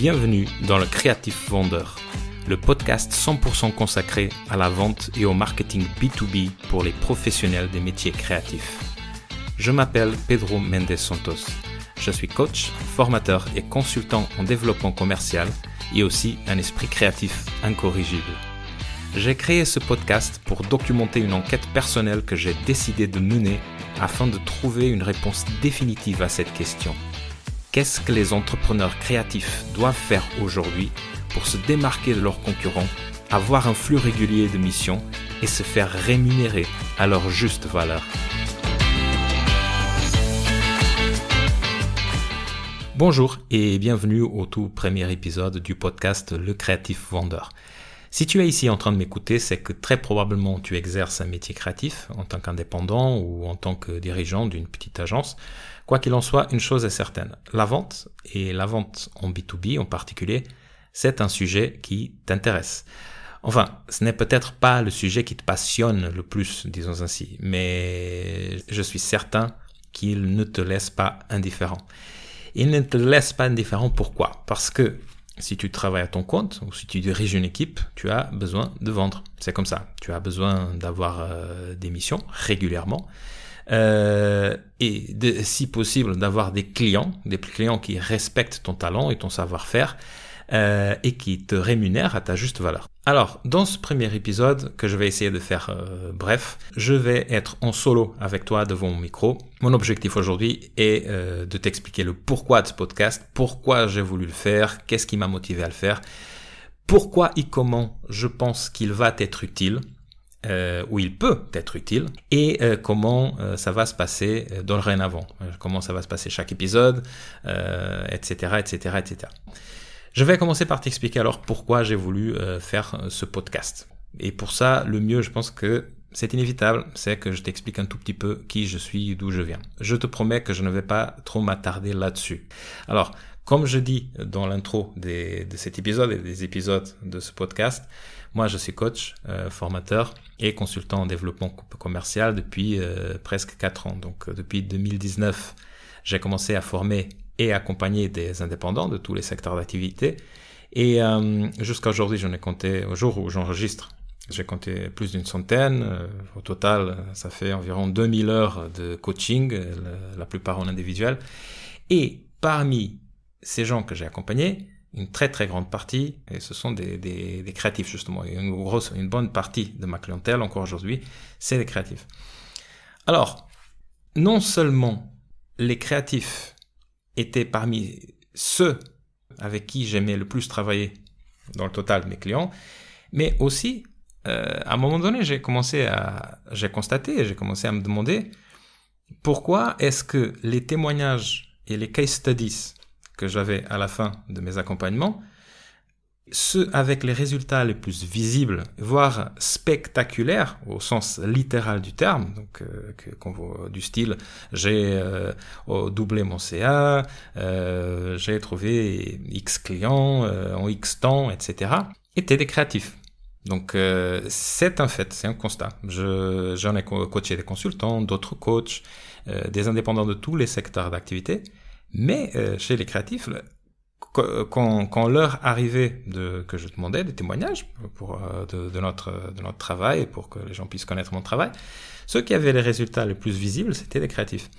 Bienvenue dans le Créatif Vendeur, le podcast 100% consacré à la vente et au marketing B2B pour les professionnels des métiers créatifs. Je m'appelle Pedro Mendes Santos. Je suis coach, formateur et consultant en développement commercial et aussi un esprit créatif incorrigible. J'ai créé ce podcast pour documenter une enquête personnelle que j'ai décidé de mener afin de trouver une réponse définitive à cette question. Qu'est-ce que les entrepreneurs créatifs doivent faire aujourd'hui pour se démarquer de leurs concurrents, avoir un flux régulier de missions et se faire rémunérer à leur juste valeur? Bonjour et bienvenue au tout premier épisode du podcast Le Créatif Vendeur. Si tu es ici en train de m'écouter, c'est que très probablement tu exerces un métier créatif en tant qu'indépendant ou en tant que dirigeant d'une petite agence. Quoi qu'il en soit, une chose est certaine, la vente, et la vente en B2B en particulier, c'est un sujet qui t'intéresse. Enfin, ce n'est peut-être pas le sujet qui te passionne le plus, disons ainsi, mais je suis certain qu'il ne te laisse pas indifférent. Il ne te laisse pas indifférent pourquoi? Parce que si tu travailles à ton compte ou si tu diriges une équipe, tu as besoin de vendre. C'est comme ça. Tu as besoin d'avoir euh, des missions régulièrement. Euh, et si possible d'avoir des clients, des clients qui respectent ton talent et ton savoir-faire euh, et qui te rémunèrent à ta juste valeur. Alors, dans ce premier épisode, que je vais essayer de faire euh, bref, je vais être en solo avec toi devant mon micro. Mon objectif aujourd'hui est euh, de t'expliquer le pourquoi de ce podcast, pourquoi j'ai voulu le faire, qu'est-ce qui m'a motivé à le faire, pourquoi et comment je pense qu'il va être utile, euh, où il peut être utile et euh, comment euh, ça va se passer dans le avant, comment ça va se passer chaque épisode, etc., etc., etc. Je vais commencer par t'expliquer alors pourquoi j'ai voulu euh, faire euh, ce podcast. Et pour ça, le mieux, je pense que c'est inévitable, c'est que je t'explique un tout petit peu qui je suis, d'où je viens. Je te promets que je ne vais pas trop m'attarder là-dessus. Alors, comme je dis dans l'intro de cet épisode et des épisodes de ce podcast, moi je suis coach, euh, formateur et consultant en développement commercial depuis presque 4 ans. Donc depuis 2019, j'ai commencé à former et accompagner des indépendants de tous les secteurs d'activité. Et euh, jusqu'à aujourd'hui, j'en ai compté, au jour où j'enregistre, j'ai compté plus d'une centaine. Euh, au total, ça fait environ 2000 heures de coaching, la, plupart en individuel. Et parmi ces gens que j'ai accompagnés, une très très grande partie, et ce sont des, des, créatifs justement, une grosse, une bonne partie de ma clientèle encore aujourd'hui, c'est des créatifs. Alors, non seulement les créatifs étaient parmi ceux avec qui j'aimais le plus travailler dans le total de mes clients, mais aussi, euh, à un moment donné, j'ai commencé à, j'ai constaté, j'ai commencé à me demander pourquoi est-ce que les témoignages et les case studies que j'avais à la fin de mes accompagnements ceux avec les résultats les plus visibles, voire spectaculaires au sens littéral du terme, donc euh, que, du style j'ai euh, doublé mon CA, euh, j'ai trouvé X clients euh, en X temps, etc., étaient des créatifs. Donc c'est un fait, c'est un constat. J'en ai coaché des consultants, d'autres coachs, des indépendants de tous les secteurs d'activité, mais chez les créatifs, quand, quand l'heure arrivait que je demandais des témoignages pour, euh, de, notre, de notre travail, pour que les gens puissent connaître mon travail, ceux qui avaient les résultats les plus visibles, c'était les créatifs.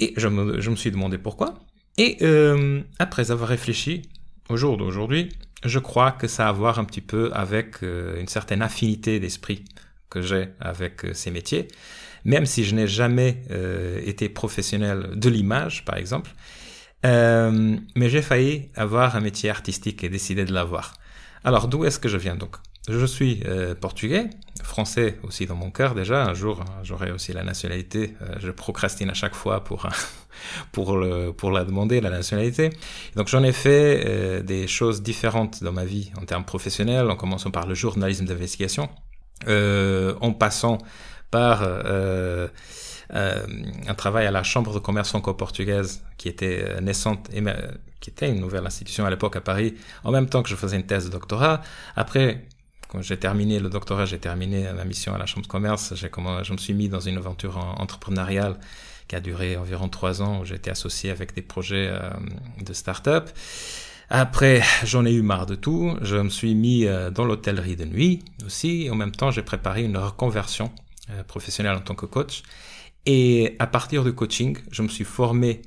Et je me, je me suis demandé pourquoi. Et euh, après avoir réfléchi, au jour d'aujourd'hui, je crois que ça a à voir un petit peu avec euh, une certaine affinité d'esprit que j'ai avec euh, ces métiers. Même si je n'ai jamais euh, été professionnel de l'image, par exemple, euh, mais j'ai failli avoir un métier artistique et décider de l'avoir. Alors d'où est-ce que je viens? Donc Je suis euh, portugais, français aussi dans mon cœur déjà. Un jour j'aurai aussi la nationalité. Euh, je procrastine à chaque fois pour pour le pour la demander la nationalité. Donc j'en ai fait euh, des choses différentes dans ma vie en termes professionnels, en commençant par le journalisme d'investigation, en passant par euh, un travail à la Chambre de commerce franco-portugaise qui était euh, naissante et qui était une nouvelle institution à l'époque à Paris, en même temps que je faisais une thèse de doctorat. Après, quand j'ai terminé le doctorat, j'ai terminé ma mission à la Chambre de commerce, j'ai comment, je me suis mis dans une aventure entrepreneuriale qui a duré environ trois ans où j'étais associé avec des projets euh, de start-up. Après, j'en ai eu marre de tout. Je me suis mis euh, dans l'hôtellerie de nuit aussi. En même temps, j'ai préparé une reconversion euh, professionnelle en tant que coach. Et à partir du coaching, je me suis formé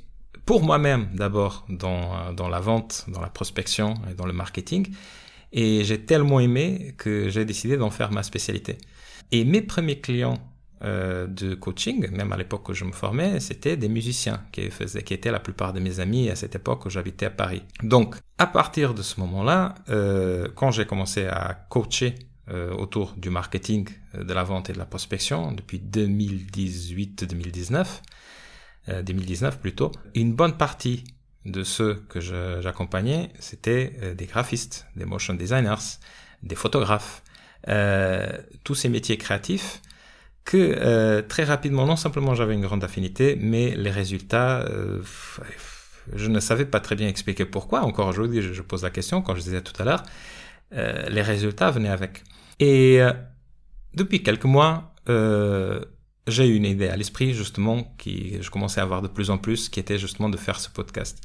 pour moi-même d'abord dans, euh, dans la vente, dans la prospection et dans le marketing. Et j'ai tellement aimé que j'ai décidé d'en faire ma spécialité. Et mes premiers clients euh, de coaching, même à l'époque où je me formais, c'était des musiciens qui, faisaient, qui étaient la plupart de mes amis à cette époque où j'habitais à Paris. Donc, à partir de ce moment-là, euh, quand j'ai commencé à coacher euh, autour du marketing, euh, de la vente et de la prospection depuis 2018-2019, 2019 plutôt, une bonne partie de ceux que j'accompagnais, c'était des graphistes, des motion designers, des photographes, tous ces métiers créatifs que euh, très rapidement, non simplement j'avais une grande affinité, mais les résultats, euh, je ne savais pas très bien expliquer pourquoi. Encore aujourd'hui, je, pose la question, quand je disais tout à l'heure, euh, les résultats venaient avec. Et depuis quelques mois, j'ai eu une idée à l'esprit, justement, qui je commençais à avoir de plus en plus, qui était justement de faire ce podcast.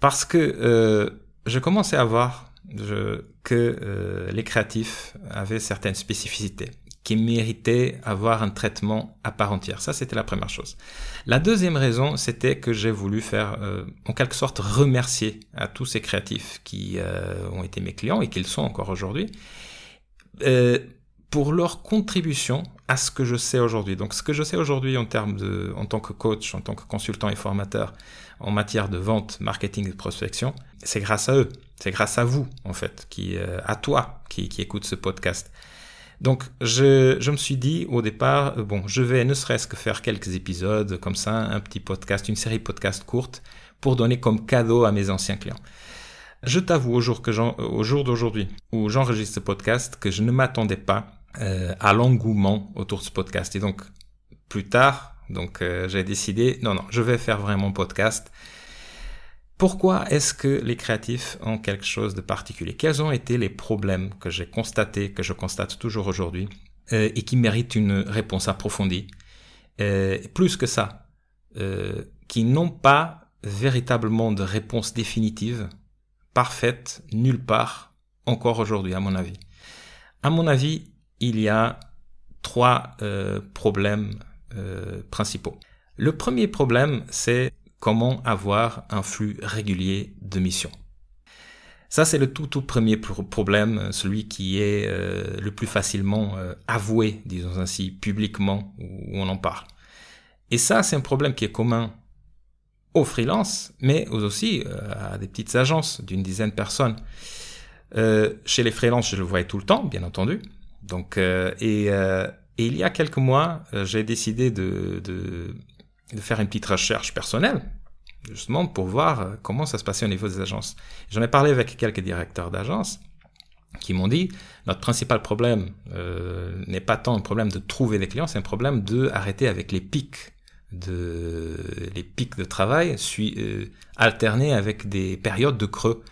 Parce que je commençais à voir que les créatifs avaient certaines spécificités qui méritait avoir un traitement à part entière. Ça, c'était la première chose. La deuxième raison, c'était que j'ai voulu faire, euh, en quelque sorte, remercier à tous ces créatifs qui euh, ont été mes clients et qui le sont encore aujourd'hui, euh, pour leur contribution à ce que je sais aujourd'hui. Donc, ce que je sais aujourd'hui en termes de, en tant que coach, en tant que consultant et formateur, en matière de vente, marketing et prospection, c'est grâce à eux. C'est grâce à vous, en fait, qui, à toi, qui, qui écoute ce podcast. Donc je, je me suis dit au départ, euh, bon, je vais ne serait-ce que faire quelques épisodes comme ça, un petit podcast, une série podcast courte pour donner comme cadeau à mes anciens clients. Je t'avoue au jour, au jour d'aujourd'hui où j'enregistre ce podcast que je ne m'attendais pas euh, à l'engouement autour de ce podcast. Et donc plus tard, donc euh, j'ai décidé, non, non, je vais faire vraiment podcast. Pourquoi est-ce que les créatifs ont quelque chose de particulier? Quels ont été les problèmes que j'ai constatés, que je constate toujours aujourd'hui, euh, et qui méritent une réponse approfondie? Euh, Plus que ça, euh, qui n'ont pas véritablement de réponse définitive, parfaite, nulle part, encore aujourd'hui, à mon avis. À mon avis, il y a trois problèmes principaux. Le premier problème, c'est comment avoir un flux régulier de missions. Ça, c'est le tout, tout premier problème, celui qui est euh, le plus facilement euh, avoué, disons ainsi, publiquement, où on en parle. Et ça, c'est un problème qui est commun aux freelances, mais aussi euh, à des petites agences d'une dizaine de personnes. chez les freelances, je le voyais tout le temps, bien entendu. Donc, et, et, il y a quelques mois, j'ai décidé de, faire une petite recherche personnelle, justement pour voir euh, comment ça se passait au niveau des agences. J'en ai parlé avec quelques directeurs d'agences qui m'ont dit notre principal problème euh, n'est pas tant un problème de trouver des clients, c'est un problème de arrêter avec les pics de les pics de travail, suis, euh, alternés avec des périodes de creux.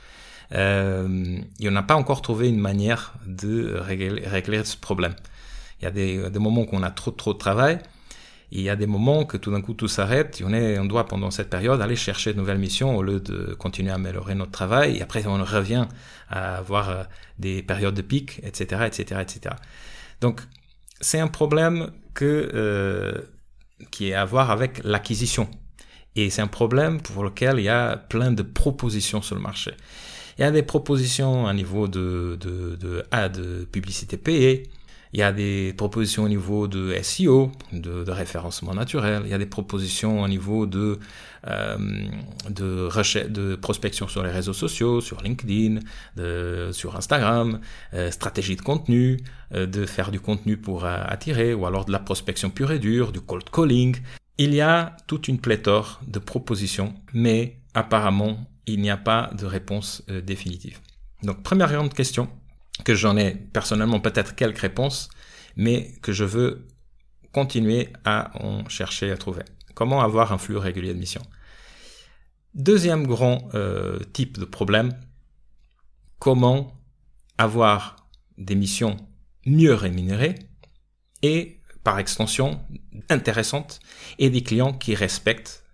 Euh, et on n'a pas encore trouvé une manière de régler, régler ce problème. Il y a des, des moments où on a trop trop de travail il y a des moments que tout d'un coup tout s'arrête, on, est, on doit pendant cette période aller chercher de nouvelles missions au lieu de continuer à améliorer notre travail. Et après on revient à avoir euh, des périodes de pic, etc., etc., etc. Donc c'est un problème que, euh, qui est à voir avec l'acquisition. Et c'est un problème pour lequel il y a plein de propositions sur le marché. Il y a des propositions à niveau de, de, de, de, de publicité payée, il y a des propositions au niveau de SEO, de, de référencement naturel. Il y a des propositions au niveau de, euh, de, de prospection sur les réseaux sociaux, sur LinkedIn, de, sur Instagram, euh, stratégie de contenu, euh, de faire du contenu pour euh, attirer, ou alors de la prospection pure et dure, du cold calling. Il y a toute une pléthore de propositions, mais apparemment, il n'y a pas de réponse euh, définitive. Donc, première grande question, que j'en ai personnellement peut-être quelques réponses, mais que je veux continuer à en chercher à trouver. Comment avoir un flux régulier de missions? Deuxième grand euh, type de problème, comment avoir des missions mieux rémunérées et par extension intéressantes et des clients qui respectent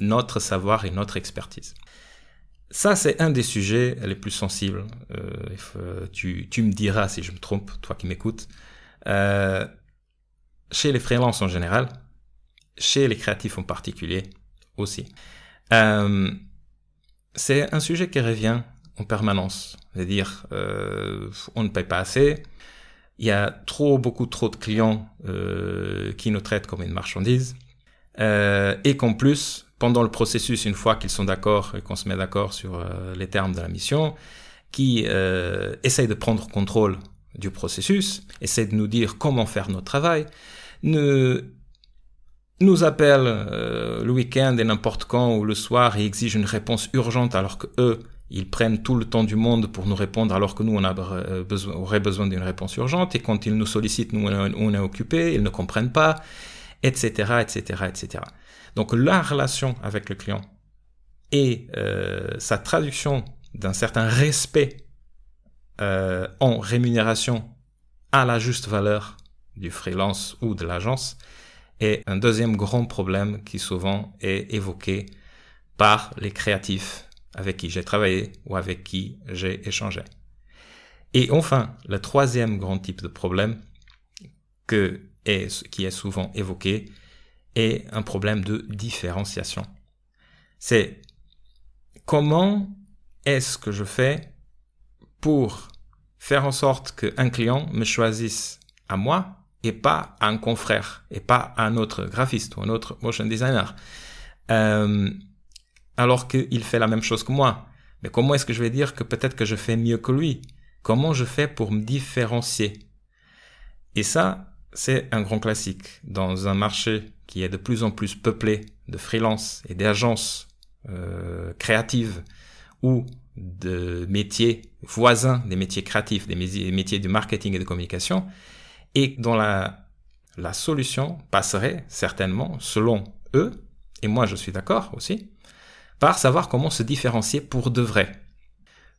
notre savoir et notre expertise. Ça, c'est un des sujets les plus sensibles. Euh, tu, tu, me diras si je me trompe, toi qui m'écoutes. Euh, chez les freelances en général, chez les créatifs en particulier aussi. Euh, c'est un sujet qui revient en permanence. C'est-à-dire, euh, on ne paye pas assez, il y a trop, beaucoup trop de clients euh, qui nous traitent comme une marchandise, euh, et qu'en plus, pendant le processus, une fois qu'ils sont d'accord et qu'on se met d'accord sur euh, les termes de la mission, qui euh, essayent de prendre contrôle du processus, essayent de nous dire comment faire notre travail, ne nous appellent euh, le week-end et n'importe quand ou le soir et exigent une réponse urgente alors que eux ils prennent tout le temps du monde pour nous répondre alors que nous, on a euh, besoin, aurait besoin d'une réponse urgente. Et quand ils nous sollicitent, nous, on est occupé, ils ne comprennent pas, etc., etc., etc. Donc, la relation avec le client et euh, sa traduction d'un certain respect euh, en rémunération à la juste valeur du freelance ou de l'agence est un deuxième grand problème qui souvent est évoqué par les créatifs avec qui j'ai travaillé ou avec qui j'ai échangé. Et enfin, le troisième grand type de problème que est, qui est souvent évoqué est un problème de différenciation. C'est comment est-ce que je fais pour faire en sorte qu'un client me choisisse à moi et pas à un confrère et pas à un autre graphiste ou un autre motion designer? Euh, alors qu'il fait la même chose que moi. Mais comment est-ce que je vais dire que peut-être que je fais mieux que lui? Comment je fais pour me différencier? Et ça, c'est un grand classique dans un marché qui est de plus en plus peuplé de freelance et d'agences euh, créatives ou de métiers voisins des métiers créatifs, des métiers du marketing et de communication, et dont la, la solution passerait certainement, selon eux, et moi je suis d'accord aussi, par savoir comment se différencier pour de vrai.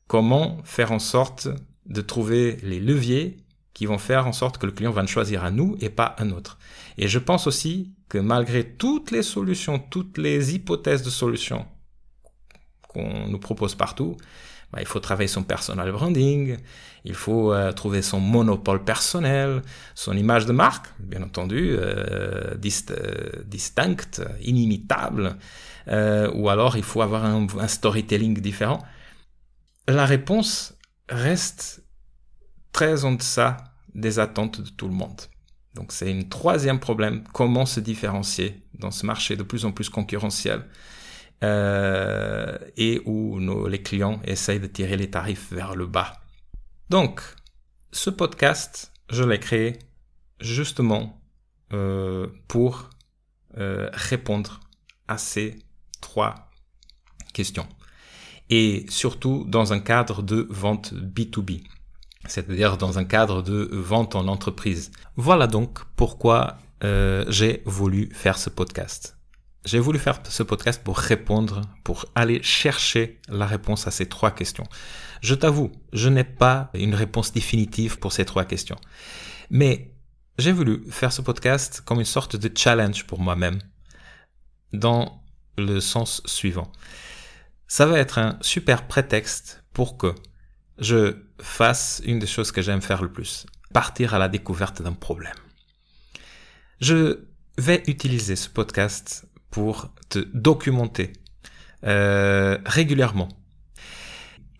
Comment faire en sorte de trouver les leviers qui vont faire en sorte que le client va nous choisir à nous et pas un autre. Et je pense aussi que malgré toutes les solutions, toutes les hypothèses de solutions qu'on nous propose partout, bah, il faut travailler son personal branding, il faut euh, trouver son monopole personnel, son image de marque, bien entendu, euh, euh, distincte, inimitable, ou alors il faut avoir un storytelling différent. La réponse reste très en deçà des attentes de tout le monde. Donc c'est un troisième problème, comment se différencier dans ce marché de plus en plus concurrentiel euh, et où nos, les clients essayent de tirer les tarifs vers le bas. Donc, ce podcast, je l'ai créé justement euh, pour euh, répondre à ces trois questions. Et surtout dans un cadre de vente B2B, c'est-à-dire dans un cadre de vente en entreprise. Voilà donc pourquoi euh, j'ai voulu faire ce podcast. J'ai voulu faire ce podcast pour répondre, pour aller chercher la réponse à ces trois questions. Je t'avoue, je n'ai pas une réponse définitive pour ces trois questions. Mais j'ai voulu faire ce podcast comme une sorte de challenge pour moi-même, dans le sens suivant. Ça va être un super prétexte pour que je fasse une des choses que j'aime faire le plus, partir à la découverte d'un problème. Je vais utiliser ce podcast pour te documenter euh, régulièrement.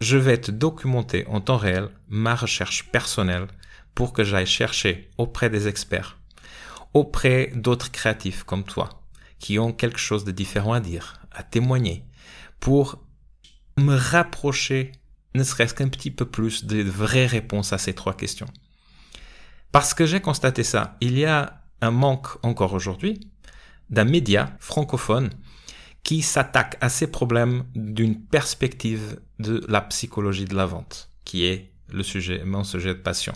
Je vais te documenter en temps réel ma recherche personnelle pour que j'aille chercher auprès des experts, auprès d'autres créatifs comme toi, qui ont quelque chose de différent à dire, à témoigner, pour me rapprocher, ne serait-ce qu'un petit peu plus, de vraies réponses à ces trois questions. Parce que j'ai constaté ça, il y a un manque encore aujourd'hui d'un média francophone qui s'attaque à ces problèmes d'une perspective de la psychologie de la vente, qui est le sujet, mon sujet de passion.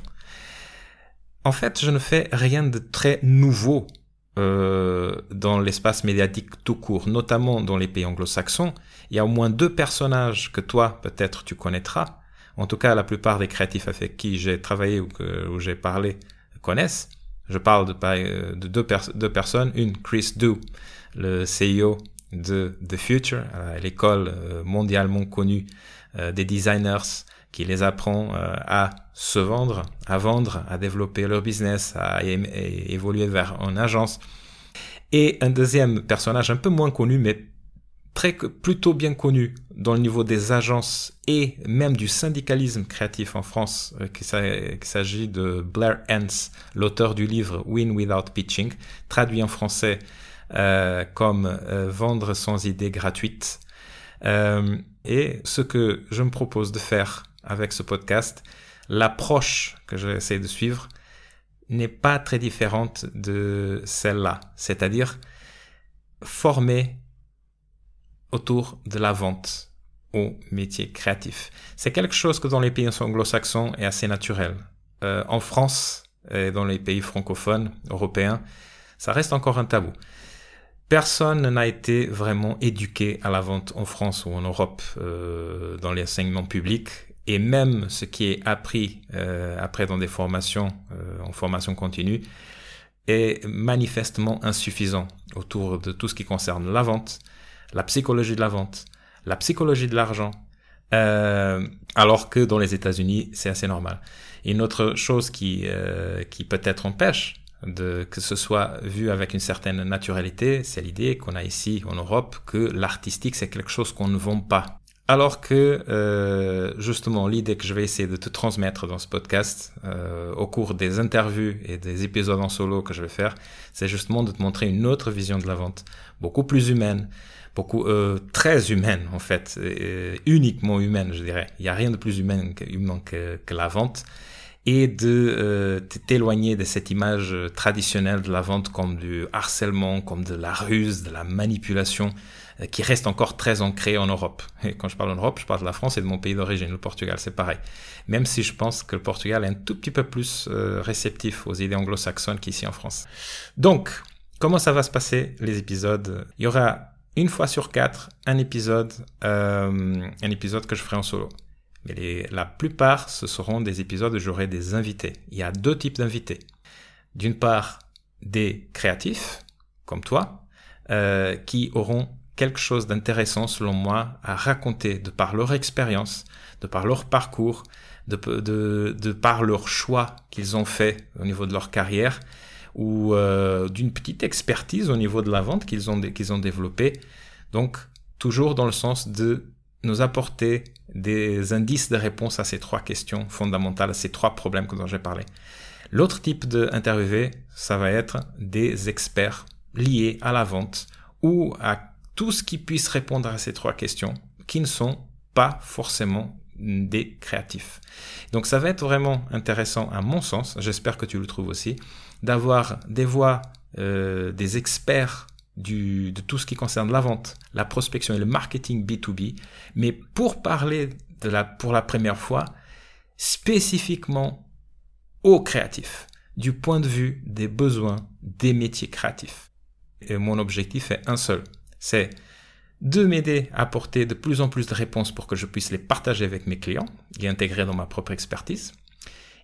En fait, je ne fais rien de très nouveau euh, dans l'espace médiatique tout court, notamment dans les pays anglo-saxons. Il y a au moins deux personnages que toi, peut-être, tu connaîtras. En tout cas, la plupart des créatifs avec qui j'ai travaillé ou que où j'ai parlé connaissent. Je parle de, de deux, deux, personnes. Une, Chris Du, le CEO de The Future, l'école mondialement connue des designers qui les apprend à se vendre, à vendre, à développer leur business, à évoluer vers une agence. Et un deuxième personnage un peu moins connu, mais très plutôt bien connu dans le niveau des agences et même du syndicalisme créatif en France, euh, qu'il s'agit de Blair Hance, l'auteur du livre Win Without Pitching, traduit en français euh, comme euh, Vendre sans idée gratuite. et ce que je me propose de faire avec ce podcast, l'approche que j'essaie de suivre, n'est pas très différente de celle-là, c'est-à-dire former autour de la vente au métier créatif. C'est quelque chose que dans les pays anglo-saxons est assez naturel. Euh, en France et dans les pays francophones européens, ça reste encore un tabou. Personne n'a été vraiment éduqué à la vente en France ou en Europe euh, dans l'enseignement public et même ce qui est appris euh, après dans des formations en formation continue est manifestement insuffisant autour de tout ce qui concerne la vente, la psychologie de la vente, la psychologie de l'argent, euh, alors que dans les États-Unis, c'est assez normal. une autre chose qui, euh, qui peut-être empêche de, que ce soit vu avec une certaine naturalité, c'est l'idée qu'on a ici en Europe que l'artistique, c'est quelque chose qu'on ne vend pas. Alors que euh, justement l'idée que je vais essayer de te transmettre dans ce podcast euh, au cours des interviews et des épisodes en solo que je vais faire, c'est justement de te montrer une autre vision de la vente, beaucoup plus humaine, beaucoup euh, très humaine en fait, uniquement humaine je dirais. Il n'y a rien de plus humain que, que, la vente et de euh, t'éloigner de cette image traditionnelle de la vente comme du harcèlement, comme de la ruse, de la manipulation qui reste encore très ancrée en Europe. Et quand je parle en Europe, je parle de la France et de mon pays d'origine, le Portugal, c'est pareil. Même si je pense que le Portugal est un tout petit peu plus réceptif aux idées anglo-saxonnes qu'ici en France. Donc, comment ça va se passer les épisodes? Il y aura une fois sur quatre un épisode, euh, un épisode que je ferai en solo. Mais la plupart, ce seront des épisodes où j'aurai des invités. Il y a deux types d'invités. D'une part, des créatifs, comme toi, euh, qui auront quelque chose d'intéressant, selon moi, à raconter de par leur expérience, de par leur parcours, de, de, par leur choix qu'ils ont fait au niveau de leur carrière, ou euh, d'une petite expertise au niveau de la vente qu'ils ont, qu'ils ont développé. Donc, toujours dans le sens de nous apporter des indices de réponse à ces trois questions fondamentales, à ces trois problèmes dont j'ai parlé. L'autre type d'interviewé, ça va être des experts liés à la vente ou à tout ce qui puisse répondre à ces trois questions qui ne sont pas forcément des créatifs. Donc ça va être vraiment intéressant à mon sens, j'espère que tu le trouves aussi, d'avoir des voix euh, des experts du, de tout ce qui concerne la vente, la prospection et le marketing B2B, mais pour parler de la, pour la première fois spécifiquement aux créatifs, du point de vue des besoins des métiers créatifs. Et mon objectif est un seul, c'est de m'aider à apporter de plus en plus de réponses pour que je puisse les partager avec mes clients et intégrer dans ma propre expertise.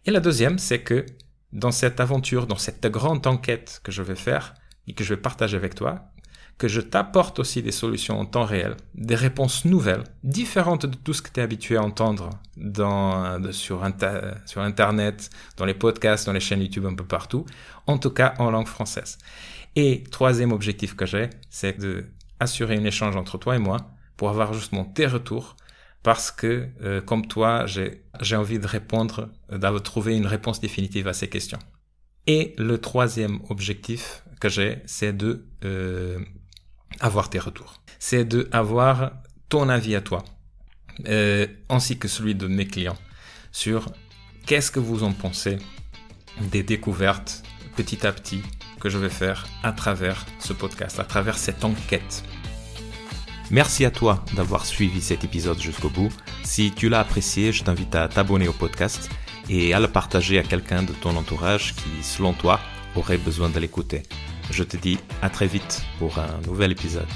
Et la deuxième, c'est que dans cette aventure, dans cette grande enquête que je vais faire et que je vais partager avec toi, que je t'apporte aussi des solutions en temps réel, des réponses nouvelles, différentes de tout ce que tu es habitué à entendre dans, sur, sur Internet, dans les podcasts, dans les chaînes YouTube, un peu partout, en tout cas en langue française. Et troisième objectif que j'ai, c'est de assurer un échange entre toi et moi pour avoir justement tes retours parce que, euh, comme toi, j'ai envie de répondre, euh, de trouver une réponse définitive à ces questions. Et le troisième objectif que j'ai, c'est de euh, avoir tes retours. C'est de avoir ton avis à toi, ainsi que celui de mes clients, sur qu'est-ce que vous en pensez des découvertes petit à petit que je vais faire à travers ce podcast, à travers cette enquête. Merci à toi d'avoir suivi cet épisode jusqu'au bout. Si tu l'as apprécié, je t'invite à t'abonner au podcast et à le partager à quelqu'un de ton entourage qui, selon toi, aurait besoin de l'écouter. Je te dis à très vite pour un nouvel épisode.